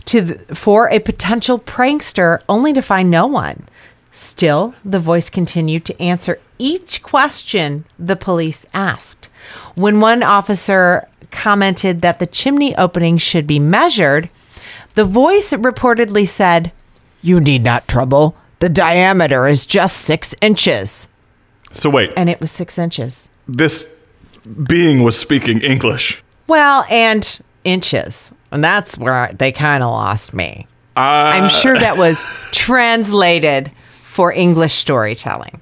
to the, for a potential prankster only to find no one. Still, the voice continued to answer each question the police asked. When one officer commented that the chimney opening should be measured, the voice reportedly said, You need not trouble. The diameter is just six inches. So wait, And it was six inches. this being was speaking English. Well, and inches. And that's where they kind of lost me. Uh, I'm sure that was *laughs* translated for English storytelling.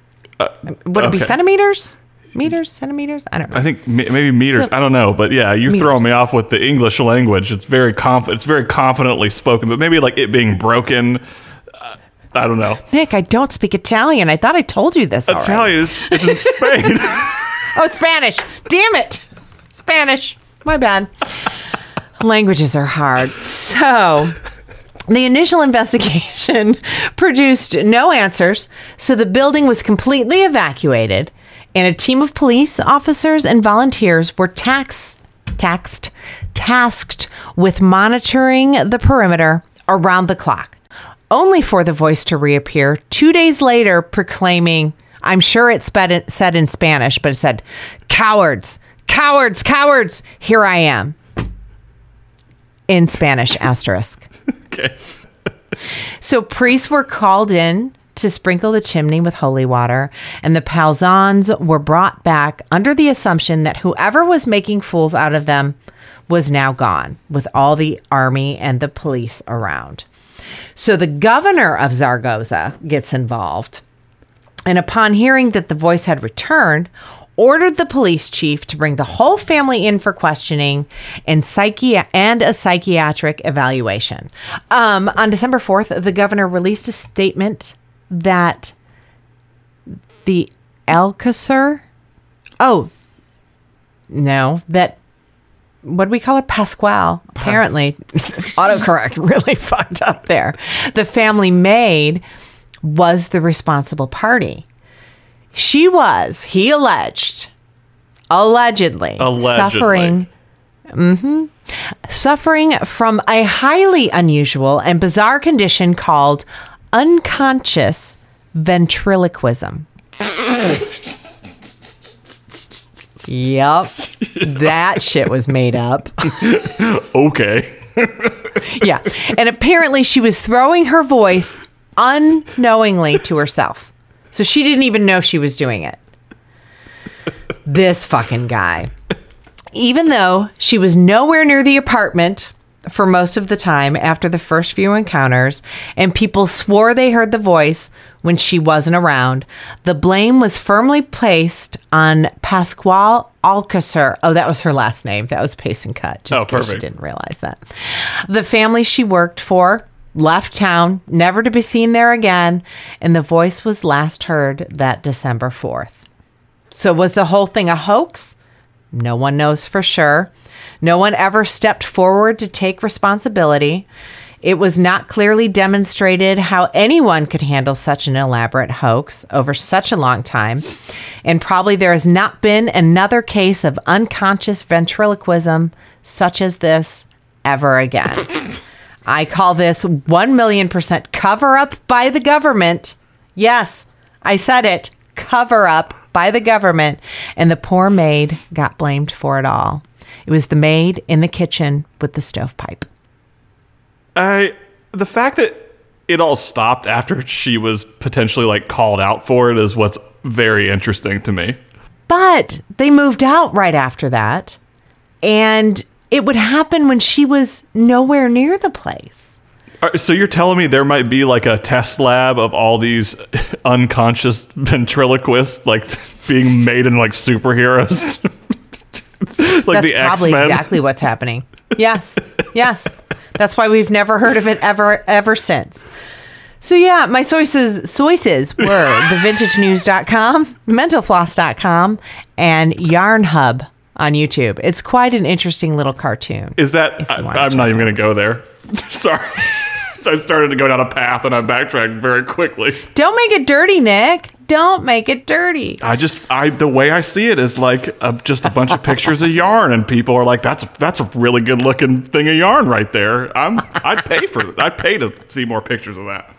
Would it be centimeters? Meters? Centimeters? I don't know. I think maybe meters. So- I don't know, but yeah, you've Meters. thrown me off with the English language. It's very conf- It's very confidently spoken, but maybe like it being broken. Uh, I don't know. Nick, I don't speak Italian. I thought I told you this. Italian. It's, it's in Spain. *laughs* *laughs* Oh, Spanish. Damn it. Spanish. My bad. Languages are hard. So, the initial investigation *laughs* produced no answers, so the building was completely evacuated, and a team of police officers and volunteers were taxed, taxed, tasked with monitoring the perimeter around the clock, only for the voice to reappear two days later, proclaiming, "I'm sure it said in Spanish, but it said, cowards, cowards, cowards, here I am." In Spanish, asterisk. *laughs* okay. So priests were called in to sprinkle the chimney with holy water, and the Palzons were brought back under the assumption that whoever was making fools out of them was now gone, with all the army and the police around. So the governor of Zaragoza gets involved, and upon hearing that the voice had returned, ordered the police chief to bring the whole family in for questioning and psychi- and a psychiatric evaluation. Um, on December 4th, the governor released a statement that the Alcacer, oh, no, that what do we call her? Pasquale. Apparently, *laughs* autocorrect really *laughs* fucked up there. The family maid was the responsible party. She was, he alleged, allegedly, Allegedly. suffering mhm, suffering from a highly unusual and bizarre condition called unconscious ventriloquism. yep. That shit was made up. Okay. *laughs* Yeah. And apparently she was throwing her voice unknowingly to herself. So she didn't even know she was doing it. This fucking guy. Even though she was nowhere near the apartment for most of the time after the first few encounters, and people swore they heard the voice when she wasn't around. The blame was firmly placed on Pasquale Alcacer. Oh, that was her last name. That was Pace and Cut. Just Oh, in case you perfect. didn't realize that. The family she worked for left town, never to be seen there again, and the voice was last heard that December 4th. So, was the whole thing a hoax? No one knows for sure. No one ever stepped forward to take responsibility. It was not clearly demonstrated how anyone could handle such an elaborate hoax over such a long time. And probably there has not been another case of unconscious ventriloquism such as this ever again. I call this 1 million percent cover up by the government. Yes, I said it cover up by the government. And the poor maid got blamed for it all. It was the maid in the kitchen with the stovepipe. I the fact that it all stopped after she was potentially like called out for it is what's very interesting to me. But they moved out right after that. And it would happen when she was nowhere near the place. So you're telling me there might be like a test lab of all these *laughs* unconscious ventriloquists like *laughs* being made into like superheroes? *laughs* like That's the. That's probably exactly what's happening. Yes. Yes. That's why we've never heard of it ever ever since. So yeah, my sources sources were thevintagenews.com, mentalfloss.com, and Yarn Hub on YouTube. It's quite an interesting little cartoon. Is that I, i'm not even going to go there. Sorry. So *laughs* I started to go down a path and I backtracked very quickly. Don't make it dirty, Nick. Don't make it dirty. I just I the way I see it is like a, just a bunch of pictures of yarn, and people are like, "That's that's a really good looking thing of yarn right there." I'm I'd pay for I'd pay to see more pictures of that.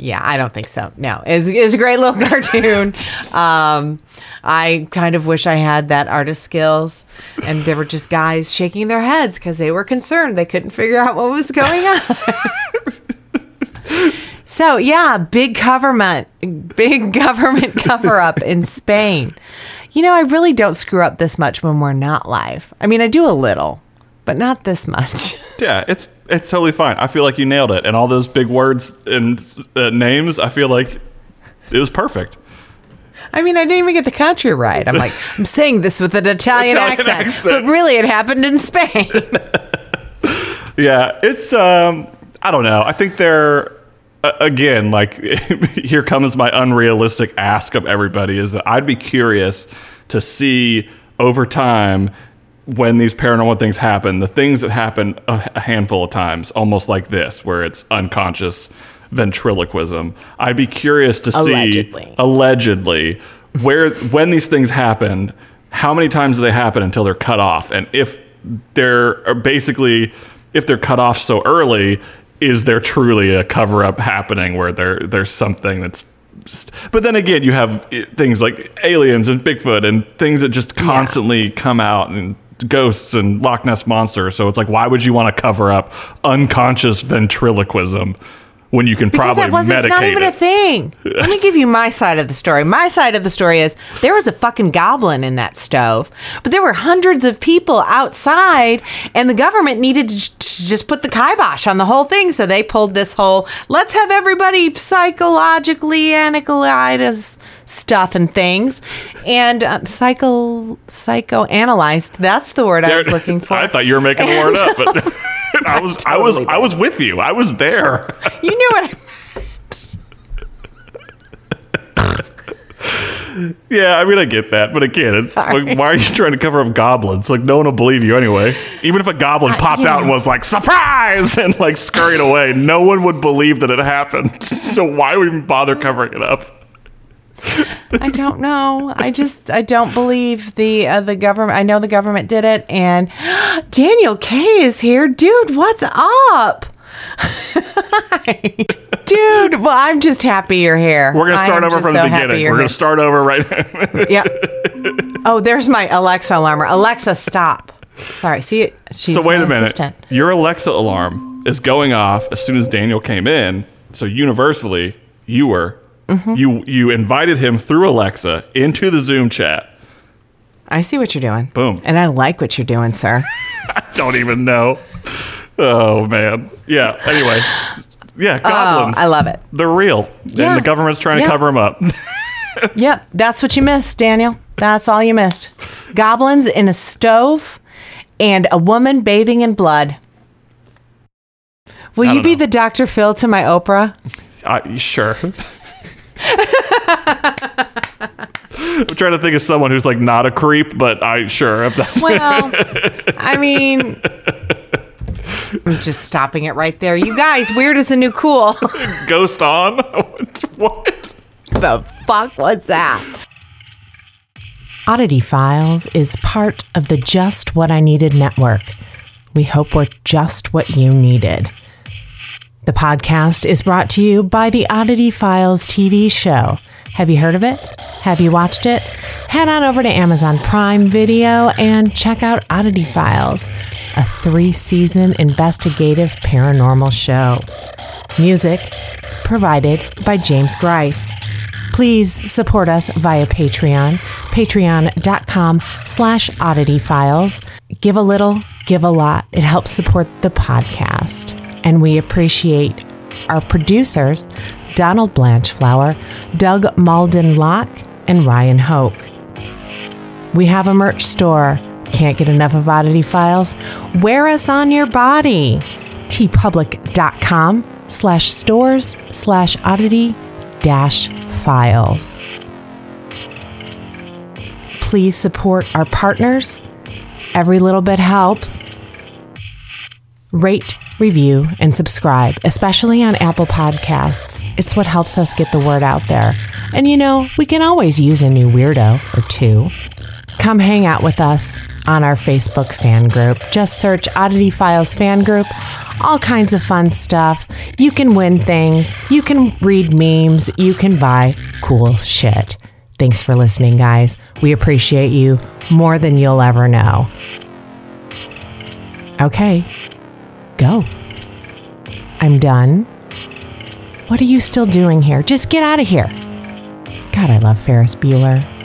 Yeah, I don't think so. No, it's, it's a great little *laughs* cartoon. um, I kind of wish I had that artist skills. And there were just guys shaking their heads because they were concerned. They couldn't figure out what was going on. *laughs* so, yeah, big government, big government cover up in Spain. You know, I really don't screw up this much when we're not live. I mean, I do a little, but not this much. *laughs* Yeah, it's it's totally fine. I feel like you nailed it, and all those big words and uh, names. I feel like it was perfect. I mean, I didn't even get the country right. I'm like, *laughs* I'm saying this with an Italian, Italian accent, accent. but really, it happened in Spain. *laughs* Yeah, it's um I don't know. I think they're uh, again like here comes my unrealistic ask of everybody is that I'd be curious to see over time when these paranormal things happen, the things that happen a, a handful of times, almost like this, where it's unconscious ventriloquism. I'd be curious to see Allegedly. allegedly where when these things happen how many times do they happen until they're cut off and if they're basically if they're cut off so early is there truly a cover up happening where there there's something that's just, but then again you have eh, things like aliens and bigfoot and things that just constantly come out and ghosts and Loch Ness monster so it's like why would you want to cover up unconscious ventriloquism when you can Because probably that wasn't, it's not even it a thing. Let me give you my side of the story. My side of the story is there was a fucking goblin in that stove, but there were hundreds of people outside, and the government needed to just put the kibosh on the whole thing. So they pulled this whole let's have everybody psychologically analyze stuff and things, and um, psycho psychoanalyzed. That's the word I was looking *laughs* for. I thought you were making the word up, but *laughs* *laughs* I was, I was, I was with you. I was there. you knew what I *laughs* Yeah, I mean, I get that, but again, it's like, why are you trying to cover up goblins? Like, no one will believe you anyway. Even if a goblin uh, popped you out and was like surprise *laughs* and like scurried away, no one would believe that it happened. So why would we even bother covering it up? I don't know. I just I don't believe the uh, the government. I know the government did it, and *gasps* Daniel K is here, dude. What's up, *laughs* dude? Well, I'm just happy you're here. We're gonna start over from so the beginning. We're here. gonna start over right now. *laughs* Yeah. Oh, there's my Alexa alarmer. Alexa, stop. Sorry. See, she's so wait a minute. assistant. Your Alexa alarm is going off as soon as Daniel came in. So universally, you were Mm-hmm. you you invited him through Alexa into the Zoom chat. I see what you're doing. Boom. And I like what you're doing, sir. *laughs* I don't even know. Oh man. Yeah. Anyway. Yeah. Goblins. Oh, I love it. They're real, Yeah. and the government's trying to cover them up. *laughs* Yep, that's what you missed, Daniel. That's all you missed. Goblins in a stove and a woman bathing in blood. Will you be know. the Dr. Phil to my Oprah? I, sure. I'm trying to think of someone who's like not a creep, but I sure if that's Well, I mean, I'm just stopping it right there. You guys, weird is a new cool. *laughs* ghost on. what? the fuck was that? Oddity Files is part of the Just What I Needed network. We hope we're just what you needed. The podcast is brought to you by the Oddity Files TV show. Have you heard of it? Have you watched it? Head on over to Amazon Prime Video and check out Oddity Files, a three season investigative paranormal show. Music provided by James Grice. Please support us via Patreon, patreon.com slash oddity files. Give a little, give a lot. It helps support the podcast. And we appreciate our producers, Donald Blanchflower, Doug Malden Locke, and Ryan Hoke. We have a merch store. Can't get enough of Oddity Files? Wear us on your body. teepublic.com slash stores slash oddity dash files. Please support our partners. Every little bit helps. Rate, review, and subscribe, especially on Apple Podcasts. It's what helps us get the word out there. And you know, we can always use a new weirdo or two. Come hang out with us on our Facebook fan group. Just search Oddity Files fan group. All kinds of fun stuff. You can win things. You can read memes. You can buy cool shit. Thanks for listening, guys. We appreciate you more than you'll ever know. Okay, go. I'm done. What are you still doing here? Just get out of here. God, I love Ferris Bueller.